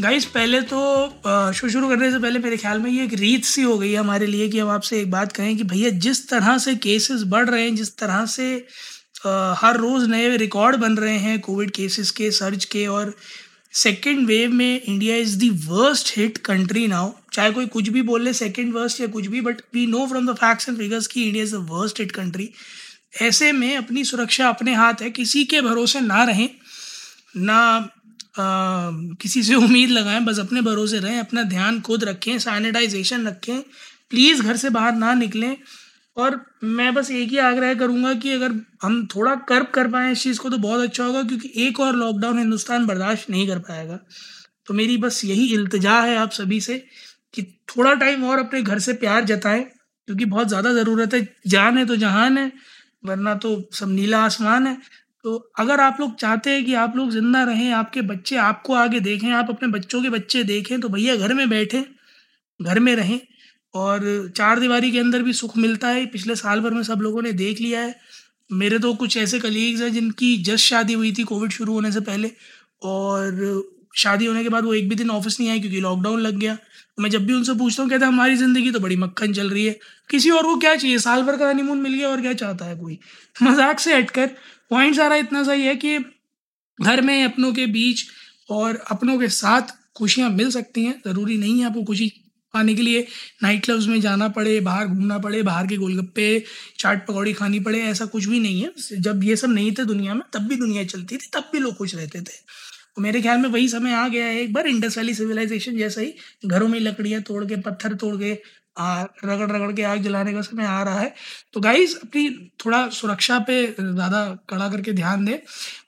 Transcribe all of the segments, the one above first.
Guys पहले तो show शुरू करने से पहले मेरे ख्याल में ये एक रीत सी हो गई है हमारे लिए कि हम आपसे एक बात कहें कि भैया, जिस तरह से केसेस बढ़ रहे हैं, जिस तरह से हर रोज़ नए रिकॉर्ड बन रहे हैं कोविड केसेस के सर्च के और सेकेंड वेव में India is the worst hit country now चाहे कोई कुछ भी बोल सेकेंड वर्स्ट या कुछ भी but we know from the facts and figures कि India is the worst hit country ऐसे में अपनी सुरक्षा अपने हाथ है, किसी के भरोसे ना रहें, ना किसी से उम्मीद लगाएँ, बस अपने भरोसे रहें, अपना ध्यान खुद रखें सैनिटाइजेशन रखें प्लीज़ घर से बाहर ना निकलें। और मैं बस एक ही आग्रह करूँगा कि अगर हम थोड़ा कर्ब कर पाएँ इस चीज़ को तो बहुत अच्छा होगा, क्योंकि एक और लॉकडाउन हिंदुस्तान बर्दाश्त नहीं कर पाएगा। तो मेरी बस यही इल्तजा है आप सभी से कि थोड़ा टाइम और अपने घर से प्यार जताएँ, क्योंकि बहुत ज़्यादा ज़रूरत है। जान है तो जहान है, वरना तो सब नीला आसमान है। तो अगर आप लोग चाहते हैं कि आप लोग ज़िंदा रहें, आपके बच्चे आपको आगे देखें, आप अपने बच्चों के बच्चे देखें तो भैया घर में बैठें, घर में रहें और चार दीवारी के अंदर भी सुख मिलता है। पिछले साल भर में सब लोगों ने देख लिया है। मेरे तो कुछ ऐसे कलीग्स हैं जिनकी जस्ट शादी हुई थी कोविड शुरू होने से पहले और शादी होने के बाद वो एक भी दिन ऑफ़िस नहीं आए क्योंकि लॉकडाउन लग गया। मैं जब भी उनसे पूछता हूँ, कहते हैं, हमारी ज़िंदगी तो बड़ी मक्खन चल रही है। किसी और को क्या चाहिए? साल भर का हनीमून मिल गया और क्या चाहता है कोई? मज़ाक से हटकर पॉइंट सारा इतना सही है कि घर में अपनों के बीच और अपनों के साथ खुशियाँ मिल सकती हैं। ज़रूरी नहीं है आपको खुशी पाने के लिए नाइट क्लब्स में जाना पड़े, बाहर घूमना पड़े, बाहर के गोलगप्पे, चाट पकौड़ी खानी पड़े, ऐसा कुछ भी नहीं है। जब ये सब नहीं थे दुनिया में, तब भी दुनिया चलती थी, तब भी लोग खुश रहते थे। तो मेरे ख्याल में वही समय आ गया है एक बार इंडस वैली सिविलाइजेशन जैसा ही, घरों में लकड़ियाँ तोड़ के, पत्थर तोड़ के आ, रगड़ रगड़ के आग जलाने का समय आ रहा है। तो गाइज़ अपनी थोड़ा सुरक्षा पे ज़्यादा कड़ा करके ध्यान दें।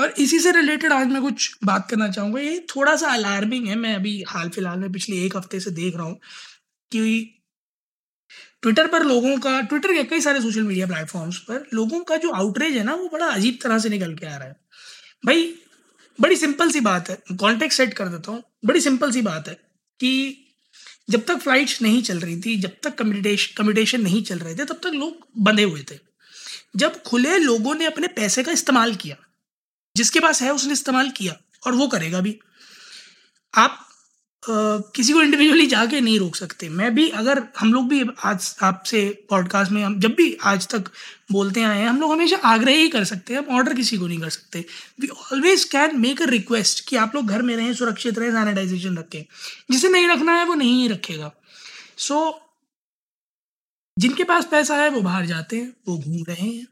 और इसी से रिलेटेड आज मैं कुछ बात करना चाहूँगा। ये थोड़ा सा अलार्मिंग है। मैं अभी हाल फ़िलहाल में पिछले एक हफ़्ते से देख रहा हूँ कि ट्विटर पर लोगों का ट्विटर के कई सारे सोशल मीडिया प्लेटफॉर्म्स पर लोगों का जो आउटरेज है ना वो बड़ा अजीब तरह से निकल के आ रहा है। भाई बड़ी सिंपल सी बात है। कॉन्टेक्ट सेट कर देता हूँ। बड़ी सिंपल सी बात है कि जब तक फ्लाइट्स नहीं चल रही थी, जब तक कम्यूटेशन नहीं चल रहे थे, तब तक लोग बंधे हुए थे। जब खुले लोगों ने अपने पैसे का इस्तेमाल किया, जिसके पास है उसने इस्तेमाल किया, और वो करेगा भी। आप किसी को इंडिविजुअली जाके नहीं रोक सकते। मैं भी अगर हम लोग भी आज आपसे पॉडकास्ट में हम जब भी आज तक बोलते आए हैं हम लोग हमेशा आग्रह ही कर सकते हैं हम ऑर्डर किसी को नहीं कर सकते। We always can make a request कि आप लोग घर में रहें सुरक्षित रहें सैनिटाइजेशन रखें। जिसे नहीं रखना है वो नहीं ही रखेगा। सो so, जिनके पास पैसा है वो बाहर जाते हैं वो घूम रहे हैं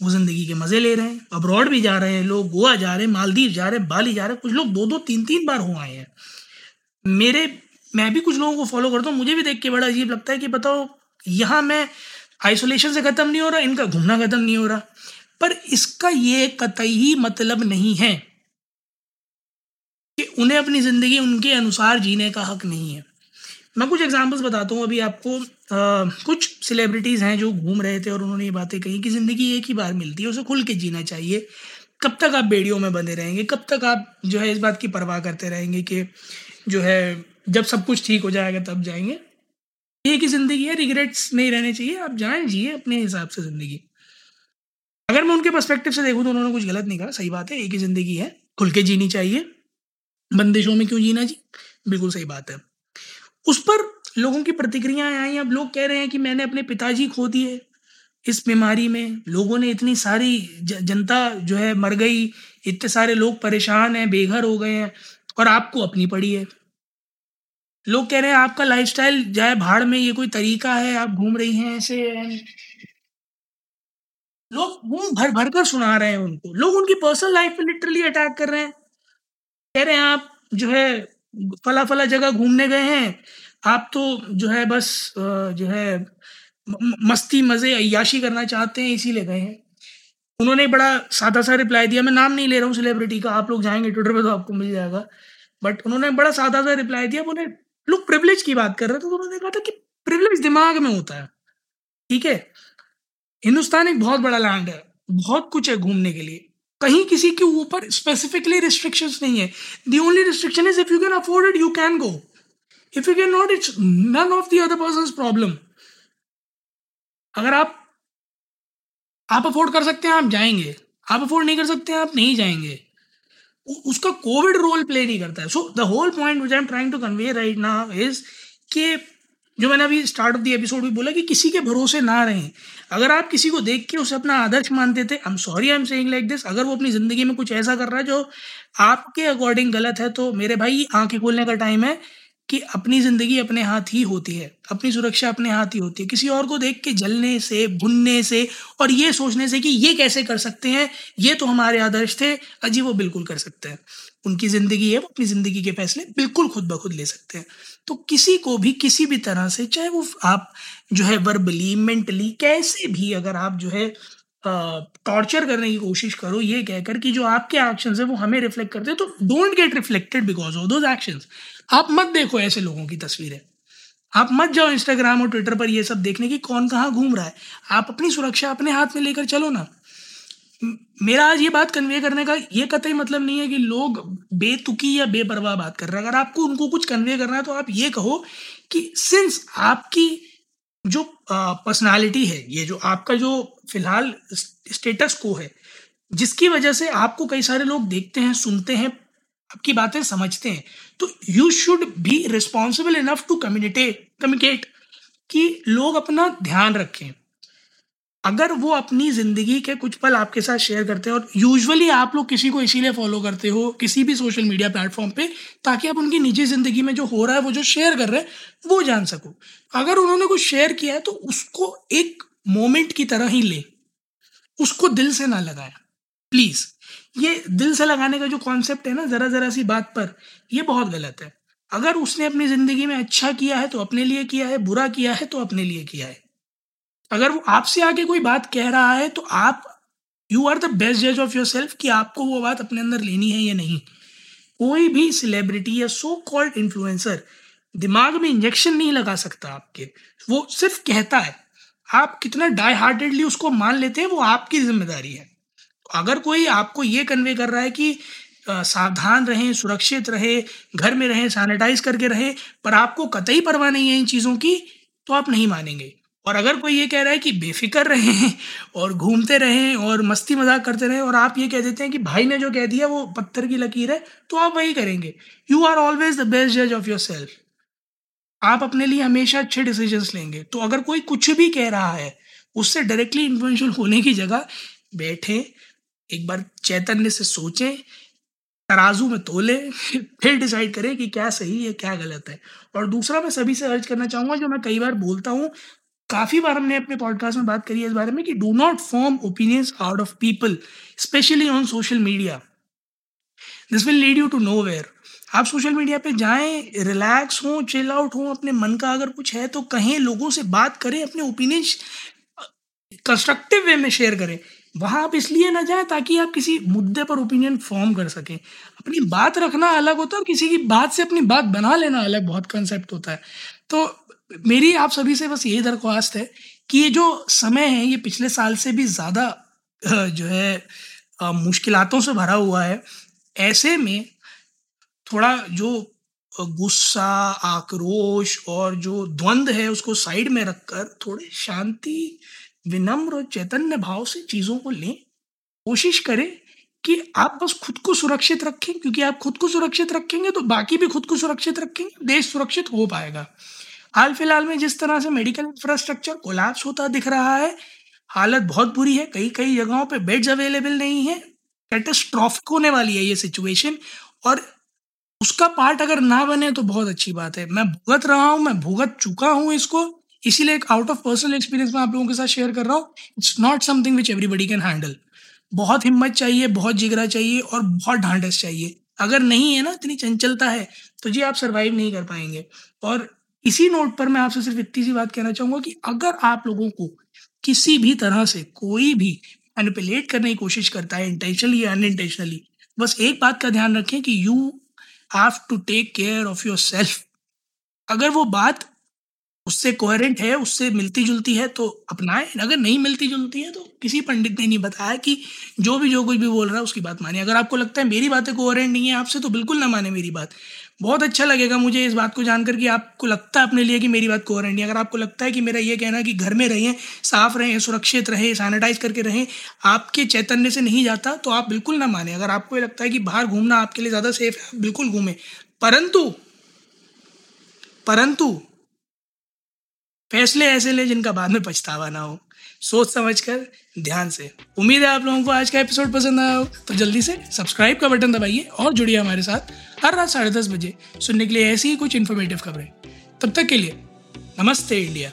वो ज़िंदगी के मज़े ले रहे हैं अब्रॉड भी जा रहे हैं लोग गोवा जा रहे हैं मालदीव जा रहे हैं बाली जा रहे हैं कुछ लोग दो दो तीन तीन बार हो आए हैं। मेरे मैं भी कुछ लोगों को फॉलो करता हूँ मुझे भी देख के बड़ा अजीब लगता है कि बताओ यहाँ मैं आइसोलेशन से ख़त्म नहीं हो रहा इनका घूमना ख़त्म नहीं हो रहा। पर इसका ये कतई मतलब नहीं है कि उन्हें अपनी ज़िंदगी उनके अनुसार जीने का हक नहीं है। मैं कुछ एग्जांपल्स बताता हूँ अभी आपको आ, कुछ सेलिब्रिटीज़ हैं जो घूम रहे थे और उन्होंने ये बातें कही कि ज़िंदगी एक ही बार मिलती है उसे खुल के जीना चाहिए। कब तक आप बेड़ियों में बंधे रहेंगे कब तक आप जो है इस बात की परवाह करते रहेंगे कि जो है, जब सब कुछ ठीक हो जाएगा, तब जाएँगे। एक ही ज़िंदगी है रिग्रेट्स नहीं रहने चाहिए। आप जाएँ, जिए अपने हिसाब से ज़िंदगी। अगर मैं उनके पर्सपेक्टिव से देखूँ तो उन्होंने कुछ गलत नहीं कहा सही बात है, एक ही ज़िंदगी है। खुल के जीनी चाहिए। बंदिशों में क्यों जीना जी? बिल्कुल सही बात है। उस पर लोगों की प्रतिक्रियाएँ आई। अब लोग कह रहे हैं कि मैंने अपने पिताजी खो दिए। इस बीमारी में लोगों ने इतनी सारी जनता जो है मर गई। इतने सारे लोग परेशान हैं, बेघर हो गए हैं। और आपको अपनी पड़ी है। लोग कह रहे हैं, आपका लाइफस्टाइल जाए भाड़ में, ये कोई तरीका है, आप घूम रही हैं, ऐसे लोग घूम भर भर कर सुना रहे हैं उनको। लोग उनकी पर्सनल लाइफ पे लिटरली अटैक कर रहे हैं। कह रहे हैं, आप जो है फला फला जगह घूमने गए हैं, आप तो जो है बस जो है मस्ती, मज़े अयाशी करना चाहते हैं, इसीलिए गए हैं। उन्होंने बड़ा सादा सा रिप्लाई दिया, मैं नाम नहीं ले रहा हूँ सेलिब्रिटी का, आप लोग जाएँगे ट्विटर पे तो आपको मिल जाएगा। बट उन्होंने बड़ा सादा सा रिप्लाई दिया बोले लोग प्रिविलेज की बात कर रहे थे तो उन्होंने कहा था कि प्रिवलेज दिमाग में होता है। ठीक है? हिंदुस्तान एक बहुत बड़ा लैंड है, बहुत कुछ है घूमने के लिए। कहीं किसी के ऊपर स्पेसिफिकली रिस्ट्रिक्शन नहीं है। The only restriction is if you can afford it you can go if you can not it's none of the other person problem अगर आप आप अफोर्ड कर सकते हैं, आप जाएँगे। आप अफोर्ड नहीं कर सकते हैं, आप नहीं जाएँगे। उसका कोविड रोल प्ले नहीं करता है। So the whole point which I am trying to convey right now is कि जो मैंने अभी स्टार्ट ऑफ़ द एपिसोड भी बोला कि किसी के भरोसे ना रहें। अगर आप किसी को देख के उसे अपना आदर्श मानते थे I am sorry I am saying like this अगर वो अपनी ज़िंदगी में कुछ ऐसा कर रहा है जो आपके अकॉर्डिंग गलत है तो मेरे भाई आँखें खोलने का टाइम है। कि अपनी ज़िंदगी अपने हाथ ही होती है, अपनी सुरक्षा अपने हाथ ही होती है। किसी और को देख के जलने से, भुनने से और ये सोचने से कि ये कैसे कर सकते हैं, ये तो हमारे आदर्श थे, अजी वो बिल्कुल कर सकते हैं। उनकी ज़िंदगी है, वो अपनी ज़िंदगी के फैसले बिल्कुल खुद ब खुद ले सकते हैं। तो किसी को भी, किसी भी तरह से, चाहे वो आप जो है वर्बली मेंटली कैसे भी अगर आप जो है टॉर्चर करने की कोशिश करो, ये कहकर कि जो आपके एक्शंस है वो हमें रिफ्लेक्ट करते हैं तो don't get reflected because of those actions आप मत देखो ऐसे लोगों की तस्वीरें। आप मत जाओ इंस्टाग्राम और ट्विटर पर ये सब देखने की कौन कहाँ घूम रहा है। आप अपनी सुरक्षा अपने हाथ में लेकर चलो ना। मेरा आज ये बात कन्वे करने का ये कतई मतलब नहीं है कि लोग बेतुकी या बेपरवाह बात कर रहे हैं। अगर आपको उनको कुछ कन्वे करना है तो आप ये कहो कि सिंस आपकी जो पर्सनालिटी है, ये जो आपका जो फ़िलहाल स्टेटस को है, जिसकी वजह से आपको कई सारे लोग देखते हैं, सुनते हैं, आपकी बातें समझते हैं तो you should be responsible enough to communicate communicate कि लोग अपना ध्यान रखें। अगर वो अपनी ज़िंदगी के कुछ पल आपके साथ शेयर करते हैं और यूजुअली आप लोग किसी को इसीलिए फॉलो करते हो किसी भी सोशल मीडिया प्लेटफॉर्म पे, ताकि आप उनकी निजी ज़िंदगी में जो हो रहा है, वो जो शेयर कर रहे हैं, वो जान सको। अगर उन्होंने कुछ शेयर किया है तो उसको एक मोमेंट की तरह ही ले। उसको दिल से ना लगाया। प्लीज़ ये दिल से लगाने का जो कॉन्सेप्ट है ना, ज़रा ज़रा सी बात पर, ये बहुत गलत है। अगर उसने अपनी ज़िंदगी में अच्छा किया है तो अपने लिए किया है, बुरा किया है तो अपने लिए किया है। अगर वो आपसे आके कोई बात कह रहा है तो आप यू आर द बेस्ट जज ऑफ़ योर सेल्फ कि आपको वो बात अपने अंदर लेनी है या नहीं। कोई भी सेलिब्रिटी या सो कॉल्ड इन्फ्लुएंसर दिमाग में इंजेक्शन नहीं लगा सकता आपके। वो सिर्फ़ कहता है। आप कितना डाई हार्टेडली उसको मान लेते हैं, वो आपकी ज़िम्मेदारी है। अगर कोई आपको ये कन्वे कर रहा है कि सावधान रहें, सुरक्षित रहे, घर में रहें सैनिटाइज करके रहें, पर आपको कतई परवाह नहीं है इन चीज़ों की तो आप नहीं मानेंगे। और अगर कोई ये कह रहा है कि बेफिक्र रहें और घूमते रहें और मस्ती मज़ाक करते रहें और आप ये कह देते हैं कि भाई ने जो कह दिया वो पत्थर की लकीर है तो आप वही करेंगे। You are always the best जज ऑफ़ योर सेल्फ आप अपने लिए हमेशा अच्छे डिसीजंस लेंगे। तो अगर कोई कुछ भी कह रहा है, उससे डायरेक्टली इन्फ्लुएंशियल होने की जगह बैठे, एक बार चैतन्य से सोचें, तराजू में तोले, फिर डिसाइड करें कि क्या सही है, क्या गलत है। और दूसरा मैं सभी से अर्ज़ करना चाहूँगा, जो मैं कई बार बोलता हूँ काफ़ी बार हमने अपने पॉडकास्ट में बात करी है इस बारे में कि do not form opinions out of people specially on social media this will lead you to nowhere आप सोशल मीडिया पे जाएँ रिलैक्स हों चिल आउट हों, अपने मन का अगर कुछ है तो कहें, लोगों से बात करें, अपने ओपिनियंस कंस्ट्रक्टिव वे में शेयर करें। वहाँ आप इसलिए ना जाए ताकि आप किसी मुद्दे पर ओपिनियन फॉर्म कर सकें। अपनी बात रखना अलग होता है और किसी की बात से अपनी बात बना लेना अलग बहुत कंसेप्ट होता है। तो मेरी आप सभी से बस यही दरख्वास्त है कि ये जो समय है, ये पिछले साल से भी ज़्यादा जो है मुश्किलातों से भरा हुआ है। ऐसे में थोड़ा जो गुस्सा, आक्रोश और जो द्वंद्व है उसको साइड में रखकर थोड़े शांति, विनम्र और चैतन्य भाव से चीज़ों को लें। कोशिश करें कि आप बस खुद को सुरक्षित रखें, क्योंकि आप खुद को सुरक्षित रखेंगे तो बाकी भी खुद को सुरक्षित रखेंगे, देश सुरक्षित हो पाएगा। हाल फ़िलहाल में जिस तरह से मेडिकल इंफ्रास्ट्रक्चर कोलैप्स होता दिख रहा है, हालत बहुत बुरी है। कई कई जगहों पे बेड्स अवेलेबल नहीं है। कैटेस्ट्रॉफिक होने वाली है ये सिचुएशन और उसका पार्ट अगर ना बने तो बहुत अच्छी बात है। मैं भुगत रहा हूँ, मैं भुगत चुका हूँ इसको। इसीलिए एक आउट ऑफ़ पर्सनल एक्सपीरियंस मैं आप लोगों के साथ शेयर कर रहा हूँ। It's not something which everybody can handle बहुत हिम्मत चाहिए, बहुत जिगरा चाहिए और बहुत ढांढस चाहिए। अगर नहीं है ना, इतनी चंचलता है तो जी आप सर्वाइव नहीं कर पाएँगे। और इसी नोट पर मैं आपसे सिर्फ़ इतनी सी बात कहना चाहूँगा कि अगर आप लोगों को किसी भी तरह से कोई भी मैनिपुलेट करने की कोशिश करता है इंटेंशनली या अनइंटेंशनली बस एक बात का ध्यान रखें कि you have to take care of yourself अगर वो बात उससे कोहरेंट है, उससे मिलती जुलती है तो अपनाएँ। अगर नहीं मिलती जुलती है तो किसी पंडित ने नहीं बताया कि जो भी, जो कुछ भी बोल रहा है, उसकी बात माने अगर आपको लगता है मेरी बातें कोहरेंट नहीं है, आपसे तो बिल्कुल ना माने मेरी बात। बहुत अच्छा लगेगा मुझे इस बात को जानकर कि आपको लगता है अपने लिए कि मेरी बात कोहरेंट नहीं अगर आपको लगता है कि मेरा ये कहना कि घर में रहें, साफ़ रहें, सुरक्षित रहें सैनिटाइज करके रहें, आपके चैतन्य से नहीं जाता तो आप बिल्कुल ना माने। अगर आपको लगता है कि बाहर घूमना आपके लिए ज़्यादा सेफ़ है बिल्कुल घूमें। परंतु परंतु फैसले ऐसे ले जिनका बाद में पछतावा ना हो। सोच समझ कर ध्यान से। उम्मीद है आप लोगों को आज का एपिसोड पसंद आया हो। तो जल्दी से सब्सक्राइब का बटन दबाइए और जुड़िए हमारे साथ हर रात साढ़े दस बजे सुनने के लिए ऐसी ही कुछ इन्फॉर्मेटिव खबरें। तब तक के लिए नमस्ते इंडिया।